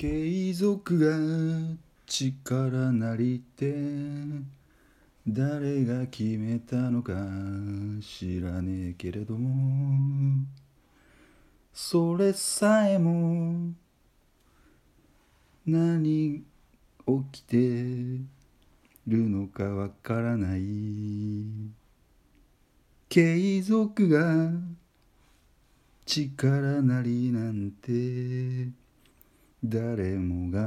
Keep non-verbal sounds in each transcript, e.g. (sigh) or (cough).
継続が力なりて誰が決めたのか知らねえけれども。それさえも何起きてるのかわからない。継続が力なりなんて誰もが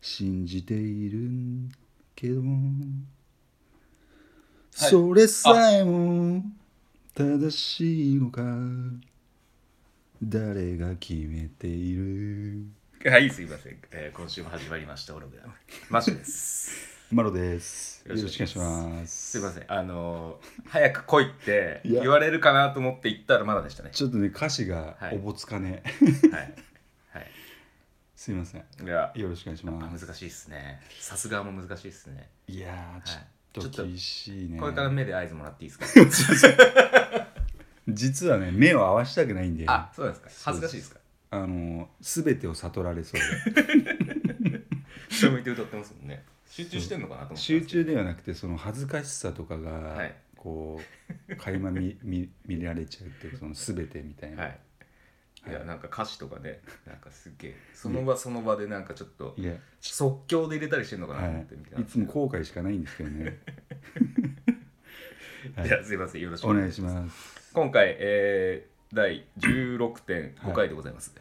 信じているけども、それさえも正しいのか誰が決めているはい、すいません。えー今週も始まりました、オログラム。マッシュです。マロですよよろしくおろしくお願いしますすいません。あのー早く来いっていや言われるかなと思って行ったらまだでしたね。ちょっとね歌詞がはいおぼつかね、はい。はい。すいませんいや、よろしくお願いします難しいっすね。さすがも難しいっすね。いやーちはいょっと厳しいねこれから目で合図もらっていいですか？(laughs) 実はね目を合わしたくないんであ、そうですか。恥ずかしいですか？あの全てを悟られそうで下向いて歌ってますもんね。集中してんのかなと思って。集中ではなくてその恥ずかしさとかが、はいこう垣間見 (laughs) 見見られちゃうっていうその全てみたいな、はい。いや、なんか歌詞とかね、なんかすげえ、その場その場でなんかちょっとい、や、即興で入れたりしてんのかなとは思ってみたい、いつも後悔しかないんですけどね。(laughs) はい。いや、すいません。よろしくお願いします。今回、えー、第16.5回でございます。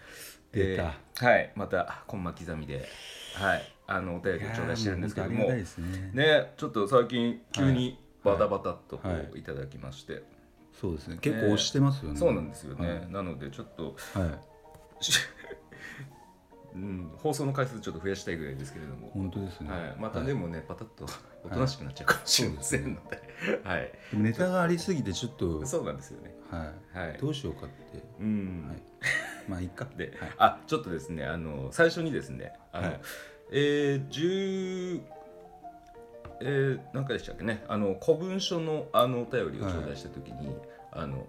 出たえーはい、また、コンマ刻みで、はい、あの、お便りを頂戴してるんですけども、ね。ね、ちょっと最近、急にバタバタっとこはい。ういただきまして、そうですね。結構押してますよね。そうなんですよね。はい。なので、ちょっと、はい。(laughs) うん、放送の回数ちょっと増やしたいぐらいですけれども、本当ですね、はい、またでもね、パタッと (laughs) おとなしくなっちゃうかもしれませんので、はい、でもネタがありすぎてちょっとそうなんですよね。はい、はい。どうしようかって。うん、はい。(laughs) まあいいか。で、はい。あちょっとですねあの最初にですねあの、はい。えー、10えー、何回でしたっけね。あの古文書のあのお便りを頂戴した時に、あの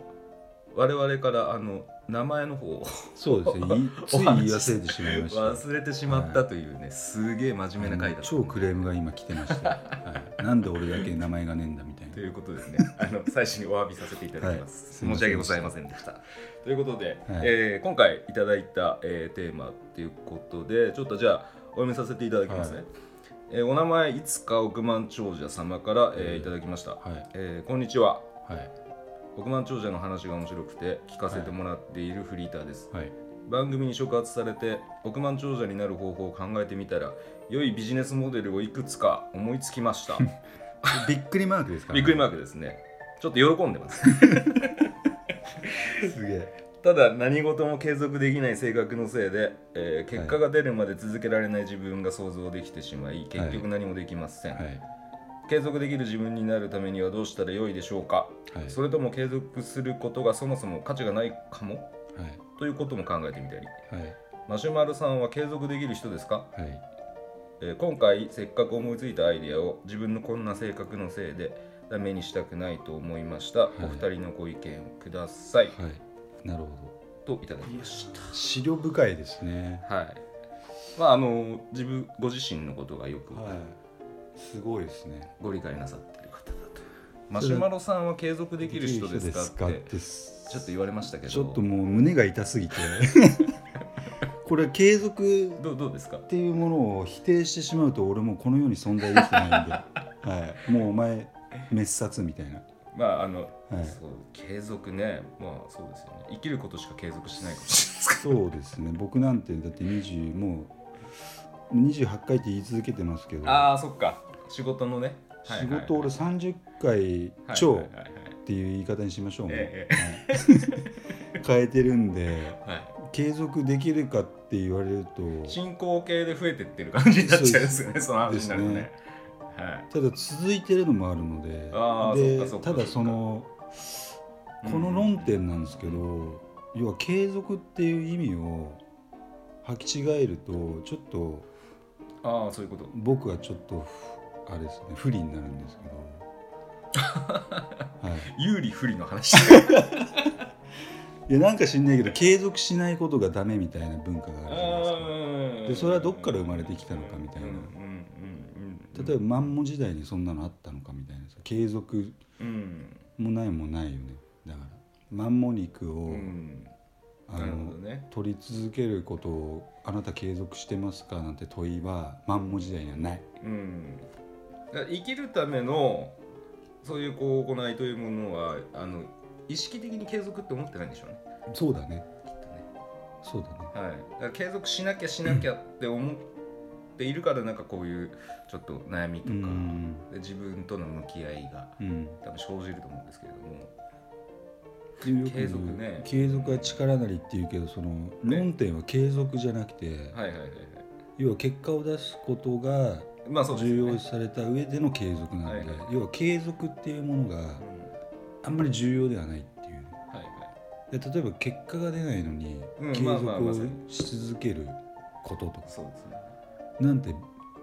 我々からあの名前の方をそうですね。(laughs) いつい言い忘れてしまいました。忘れてしまったというね、すげえ真面目な回だ超クレームが今来てました、はい、なんで俺だけ名前がねえんだみたいな。ということですね。あの最初にお詫びさせていただきます,、はい。申し訳ございませんでした。ということで、はい。えー今回いただいた、えーテーマっていうことでちょっとじゃあお読みさせていただきますね、はい。えーお名前いつか億万長者様から、えーえーいただきました、はい。えーこんにちは。はい億万長者の話が面白くて聞かせてもらっているフリーターです、はい。番組に触発されて億万長者になる方法を考えてみたら良いビジネスモデルをいくつか思いつきました。(laughs) びっくりマークですかびっくりマークですね。ちょっと喜んでます。ク (laughs) すげえ。ただ何事も継続できない性格のせいで、えー結果が出るまで続けられない自分が想像できてしまい。結局何もできません、はい継続できる自分になるためにはどうしたらよいでしょうか、はい。それとも継続することがそもそも価値がないかも？はい。ということも考えてみたり。はい。マシュマロさんは継続できる人ですか、はい。えー今回せっかく思いついたアイデアを自分のこんな性格のせいでダメにしたくないと思いました、い。お二人のご意見をください、はい。なるほといただきました。ど資料深いですね。はい。まああの自分ご自身のことがよくはいすごいですね。ご理解なさっている方だと。マシュマロさんは継続できる人ですかってちょっと言われましたけど、ちょっともう胸が痛すぎて。(laughs) これ継続どうどうですか？っ。ていうものを否定してしまうと俺もうこの世に存在できてないんで、(laughs) はい、もうお前滅殺みたいな。まああの、はい。そう継続ね、まあそうですよね。生きることしか継続しないかもしれないですかそうですね。僕なんてだって20もう28回って言い続けてますけど。ら。ああそっか。仕事のね。仕事俺30回はい超っていう言い方にしましょうもう、えはい変えてるんではい。継続できるかって言われると進行形で増えてってる感じになっちゃうんですよね。その話になるとね。はい。ただ続いてるのもあるのであーでただそのこの論点なんですけど、要は継続っていう意味を履き違えるとちょっとああそういうこと。僕はちょっとあれですね不利になるんですけど、(laughs) はい、有利不利の話。(laughs) いやなんか知んないけど継続しないことがダメみたいな文化があるじゃないですか。でそれはどっから生まれてきたのかみたいな。例えばマンモ時代にそんなのあったのかみたいな。さ継続うん。もないもないよね。だからマンモ肉を、うん。あのね。取り続けることをあなた継続してますかなんて問いはマンモ時代にはない。うん生きるためのそういうこう行いというものはあの意識的に継続って思ってないんでしょうね。そうだね。きっとね。そうだね。はい、だから継続しなきゃしなきゃって思っているからなんかこういうちょっと悩みとか、うん。で自分との向き合いがうん。多分生じると思うんですけれども。でよく継続ね。継続は力なりっていうけどその論点は継続じゃなくて、はいはいはいはい。要は結果を出すことがまあそうです重要視された上での継続なので、はいはい。要は継続っていうものがうん。あんまり重要ではないっていう。はいはい。で例えば結果が出ないのにうん継続をし続けることとか。そうですね。なんて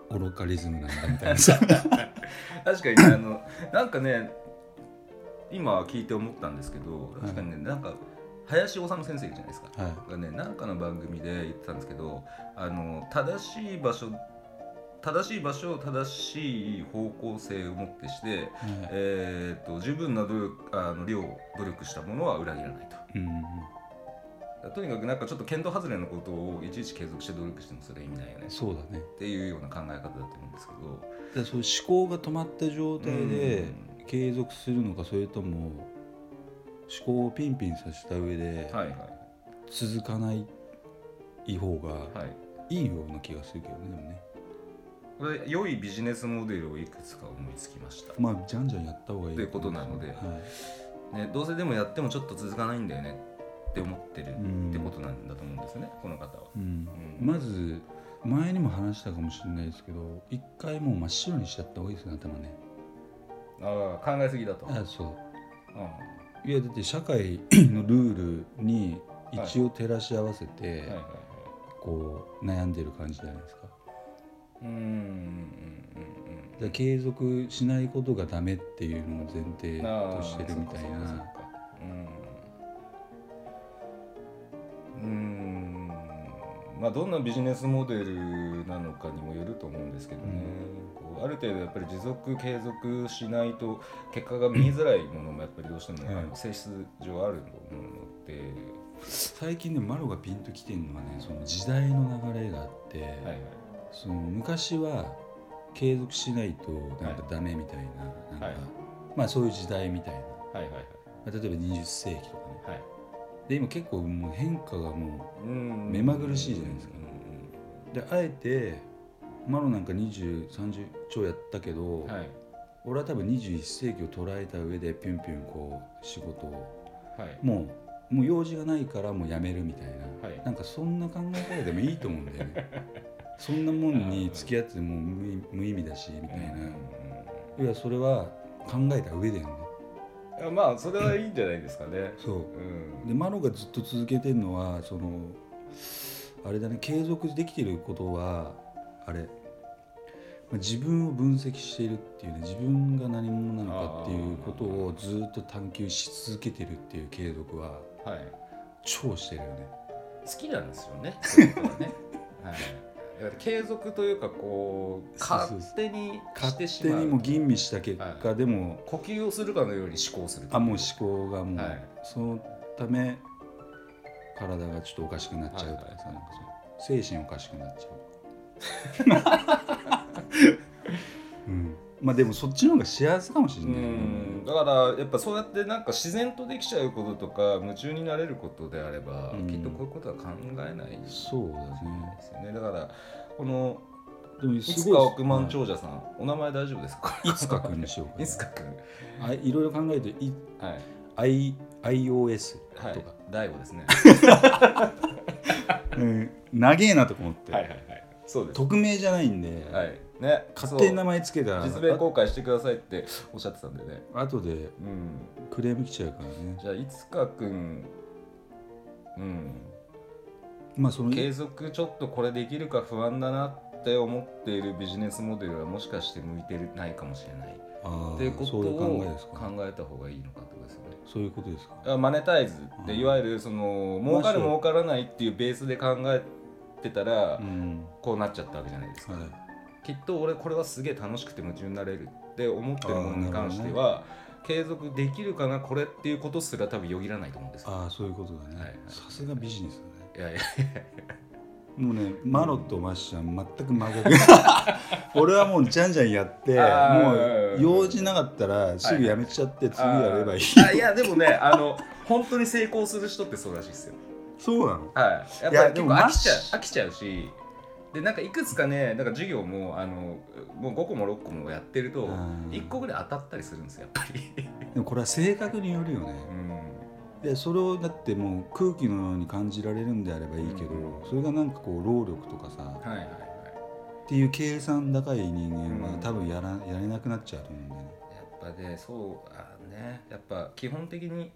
愚かリズムなんだみたいな。さ (laughs) 確かにねあのなんかね今聞いて思ったんですけど確かにね、なんか林修先生じゃないですか。はがねなんかの番組で言ってたんですけどあの正しい場所正しい場所を正しい方向性をもってして、えー、と十分な努力あの量努力したものは裏切らないと。とにかくなんかちょっと見当外れのことをいちいち継続して努力してもそれ意味ないよね。そうだね。っていうような考え方だと思うんですけど。でそう思考が止まった状態でうん。継続するのかそれとも思考をピンピンさせた上で続かない方がはい。いいような気がするけどねでもね良いビジネスモデルをいくつか思いつきました、まあじゃんじゃんやった方がいい。ということなのではいね、どうせでもやってもちょっと続かないんだよねって思ってるうん。ってことなんだと思うんですね、この方は。うん。うん。まず前にも話したかもしれないですけど一回もう真っ白にしちゃった方がいいですね頭ね。ああ考えすぎだと。あそう。うんいやだって社会のルールに一応照らし合わせて、はいはいはい。こう悩んでる感じじゃないですかうんうんうんだから継続しないことがダメっていうのを前提としてるみたいな。うん。うん。まあどんなビジネスモデルなのかにもよると思うんですけどね、こうある程度やっぱり持続継続しないと結果が見えづらいものもやっぱりどうしても、性質上あると思うので、最近ねマロがピンときてるのはねその時代の流れがあって、はいはいその昔は継続しないとなんかダメみたいな,、なんかはい。まあそういう時代みたいな、はいはいまあ例えば20世紀とかね。はい。はいで今結構もう変化がもうん。目まぐるしいじゃないですか。であえてマロなんか2030超やったけど、はい。俺は多分21世紀を捉えた上でピュンピュンこう仕事をはい。もうもう用事がないからもうやめるみたいな、はい。なんかそんな考え方でもいいと思うんだよね (laughs) そんなもんに付き合っても無意無意味だしみたいな、いやそれは考えた上だよねまあそれはいいんじゃないですかね。そううんでマロがずっと続けてるのはそのあれだね継続できてることはあれまあ自分を分析しているっていうね自分が何者なのかっていうことをずっと探求し続けてるっていう継続ははい、超してるよね好きなんですよね。(laughs) そういうことはね。はい。継続というかこう勝手にし勝てしまう。手にも吟味した結果でも、呼吸をするかのように思考する。あもう思考がもう、はいそのため体がちょっとおかしくなっちゃうとかさ、はいはい精神おかしくなっちゃう、うん、まあでもそっちの方が幸せかもしれうないよね、ん。だからやっぱそうやってなんか自然とできちゃうこととか夢中になれることであれば、うんきっとこういうことは考えないですそうだねよね。だからこのでもいすごいつか億万長者さん、お名前大丈夫ですか？いつかくんにしようかないつかくん。あいろいろ考えていはい。I iOS はいとか、。大悟ですね。(laughs) うん、長えなとか思って、はいはいはい。そうです。匿名じゃないんで、はい。ね。勝手に名前前つけたら実名公開してくださいっておっしゃってたんでね。あ後でうん。クレーム来ちゃうからねじゃあいつかくん。うん。まあその継続ちょっとこれできるか不安だなって思っているビジネスモデルはもしかして向いてないかもしれない。っていうことを考えた方がいいのかってことですよねそういうことですかあマネタイズってうんいわゆるその儲かるまあ儲からないっていうベースで考えてたらうんこうなっちゃったわけじゃないですか、はいきっと俺これはすげえ楽しくて夢中になれるって思ってるものに関しては、継続できるかなこれっていうことすら多分よぎらないと思うんですよ。ああそういうことだね。さすがビジネスだね。いやいやもうねマロとマッシュは全く真逆。(laughs) 俺はもうじゃんじゃんやってもう用事なかったらすぐやめちゃって次やればいい、あいやでもねあの本当に成功する人ってそうらしいですよ。そうなの？はい。やっぱり結構飽きちゃう飽きちゃうしでなんかいくつかねなんか授業もあのもう5個も6個もやってるとうん。1個ぐらい当たったりするんですよやっぱり。(laughs) でもこれは性格によるよね。うん。でそれをだってもう空気のように感じられるんであればいいけど、うん。それがなんかこう労力とかさ、はいはいはい。っていう計算高い人間はうん。多分やらやれなくなっちゃうと思うんだよね。やっぱねそうあね。やっぱ基本的に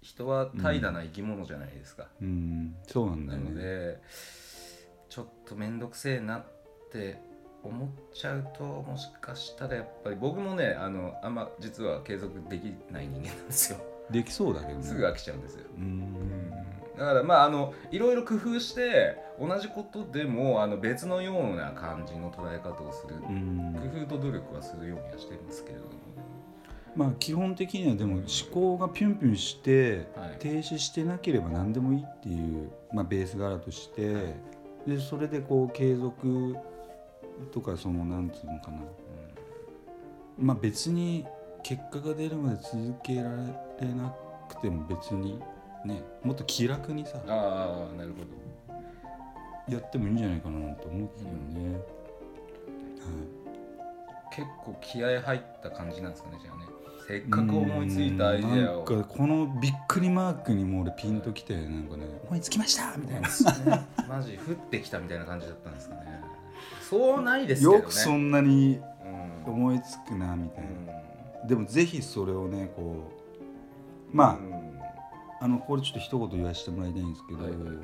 人は怠惰な生き物じゃないですか、うん。そうなんだなよね。のでちょっと面倒くせえなって思っちゃうともしかしたらやっぱり僕もねあのあんま実は継続できない人間なんですよ。できそうだけどね。すぐ飽きちゃうんですよ。うん。だからまああのいろいろ工夫して同じことでもあの別のような感じの捉え方をする。うん。工夫と努力はするようにはしてるんですけれども、まあ基本的にはでも思考がピュンピュンしてはい。停止してなければ何でもいいっていう、まあ、ベースがあるとしてでそれでこう継続とかそのなんつうのかな。まあ別に結果が出るまで続けられなくても別にねもっと気楽にさああなるほど。やってもいいんじゃないかなと思うけどね、結構気合入った感じなんですかねじゃあね。せっかく思いついたアイデアを。なんかこのびっくりマークにも俺ピンときてなんかね (laughs) 思いつきましたみたいな。マジ降ってきたみたいな感じだったんですかね。そうないですけどね。よくそんなにうん思いつくなみたいな、うん。でもぜひそれをねこうまあ、うん。あのこれちょっと一言言わせてもらいたいんですけど、はいはいはい。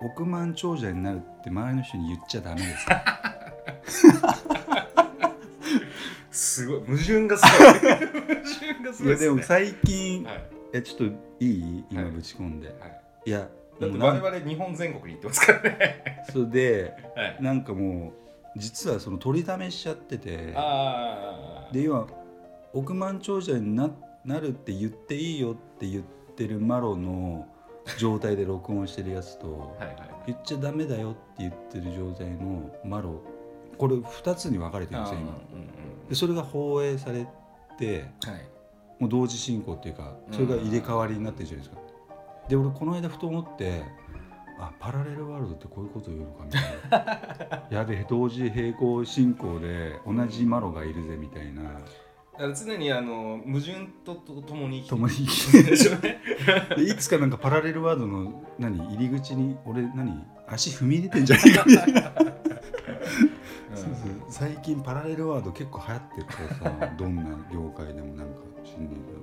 億万長者になるって周りの人に言っちゃダメです (laughs) すごい矛盾がすごい。矛盾がすいごいやでも最近、はい。いやちょっといい？今はいぶち込んで、はい。い、やだって我々日本全国に行ってますからね。(laughs) それではい。なんかもう実はその取りだめしちゃっててで今億万長者にななるって言っていいよって言ってるマロの状態で録音してるやつとはいはい言っちゃダメだよって言ってる状態のマロこれ2つに分かれてるんですよ今。あーうんでそれが放映されてうんはい。もう同時進行っていうかそれが入れ替わりになってるじゃないですか。で俺この間ふと思ってあパラレルワールドってこういうこと言うのかみたいな。(laughs) やべえ同時並行進行で同じマロがいるぜみたいな。常にあの矛盾ととともに生きて共にるでしょ。う (laughs) ねでいつかなんかパラレルワールドの何入り口に俺何足踏み入れてんじゃないかみたいな最近パラレルワード結構流行っててさどんな業界でもなんか知んないけど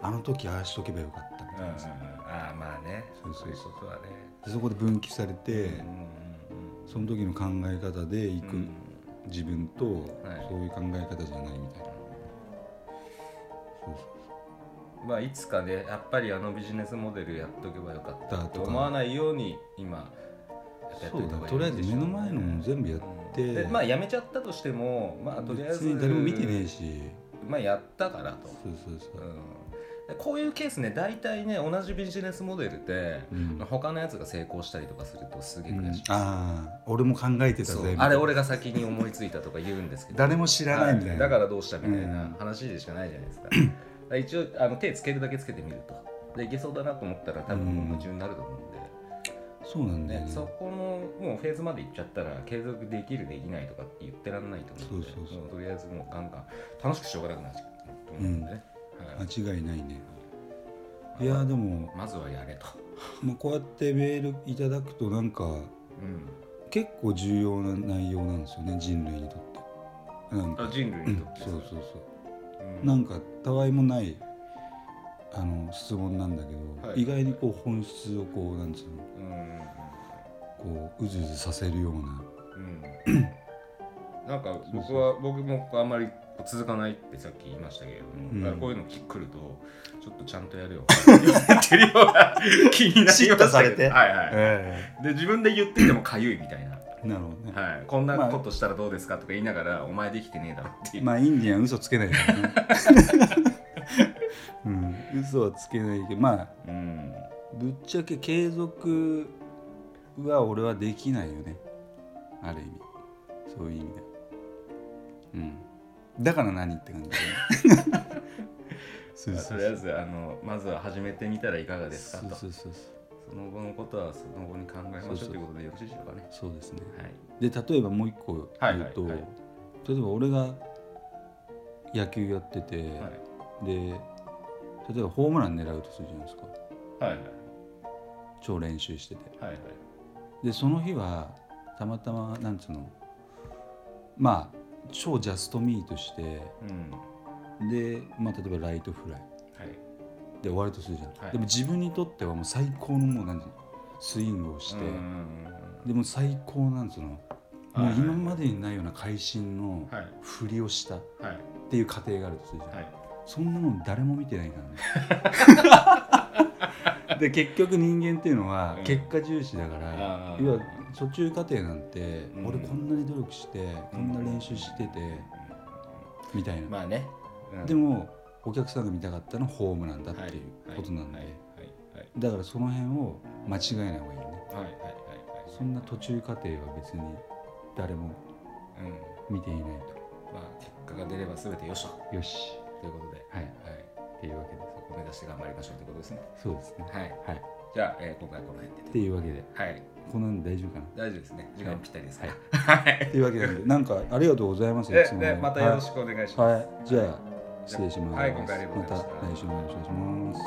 あの時ああしとけばよかったみたいな。さああまあね。そうそういうことはね。でそこで分岐されて、うんうんその時の考え方でいくうん。自分と、はい。そういう考え方じゃないみたいな。そううんまあいつかねやっぱりあのビジネスモデルやっとけばよかっただと思わないように今やっとそういた方がいいだとりあえず目の前のもの全部やって、まあやめちゃったとしてもまあとりあえず誰も見てねえし。まあやったからと、そうそうそう。うん。でこういうケースね大体ね同じビジネスモデルで、うん。他のやつが成功したりとかするとすげえうん悔しい、ああ俺も考えてたぜあれ俺が先に思いついたとか言うんですけど。誰も知らないみたいな、はだからどうしたみたいうん。な話でしかないじゃないですか, (clears throat) 一応あの手つけるだけつけてみると。でいけそうだなと思ったら多分もう夢中になると思うんで、そうなんだよね。ねそこのもうフェーズまで行っちゃったら継続できるできないとかって言ってらんないと思うんでそうそうそう。とりあえずもうガンガン楽しくしょうがなくなっちゃうと思うんでね、はい。間違いないね。いやでも、まずはやれと、まあ、こうやってメールいただくとなんかうん、結構重要な内容なんですよね人類にとって。なんか。あ人類うんにとってそうそうそう。うん。なんかたわいもないあの質問なんだけど、はい。意外にこう本質をこうなんつうのうん。こううずうずさせるような。うん。なんか僕は僕もあんまり続かないってさっき言いましたけれども、うん。だからこういうの来るとちょっとちゃんとやるよ。言ってるような気になりま叱咤されて。はいはい、えで自分で言っててもかゆいみたいな、えなるほどね。はい、こんなことしたらどうですかとか言いながら、お前できてねえだろっていう、まあインディアン嘘つけないからね。うん嘘はつけないけどまあうん。ぶっちゃけ継続は俺はできないよね。ある意味。そういう意味でうん。だから何って感じだよね。(laughs) そうまあそう。とりあえずあのまずは始めてみたらいかがですかと。そうそうそうその後のことはその後に考えましょうということでよろしいでしょうかね。そうですね。はいで例えばもう一個言うと、はいはいはい。例えば俺が野球やってて、はい。で例えばホームラン狙うとするじゃないですか。はい超練習してて。はいはいでその日はたまたまなんつうのまあ超ジャストミートしてうん。で、まあ、例えばライトフライ。はい。で終わるとするじゃん、はい。でも自分にとってはもう最高のもう何スイングをして、うんでも最高なんつうのはいもう今までにないような会心のはい。振りをしたっはい。ていう過程があるとするじゃん、はいそんなもん誰も見てないからね。(laughs) で結局人間っていうのはうん。結果重視だから、あー。要は途中過程なんて、うん。俺こんなに努力してこんな練習してて、みたいな、まあね、うん。でもお客さんが見たかったのはホームランだっていうことなんで、はいはいはいだからその辺を間違えない方がいいよね。はいはいはいはいそんな途中過程は別に誰もうん。見ていないまあ結果が出れば全てよしとと。よしということではい。はい。っていうわけでそこを目指して頑張りましょうということですね。すそうですね。はい。はい。じゃあ、えー今回はこの辺ってでいうわけで。はい。こんなんで大丈夫かな？大丈夫ですね。時間ぴったりですか。らはい。っていうわけでなんかありがとうございますでいつもね。でまたよろしくお願いします、はい、はい、じゃあ失礼します。はい今回ありがとうございました。また来週もよろしくお願い。します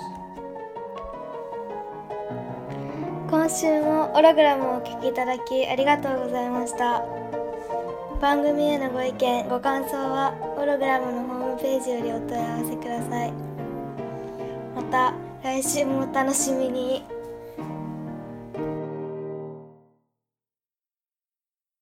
今週もオログラムをお聞きいただきありがとうございました。番組へのご意見ご感想はオログラムのページよりお問い合わせください。また来週もお楽しみに。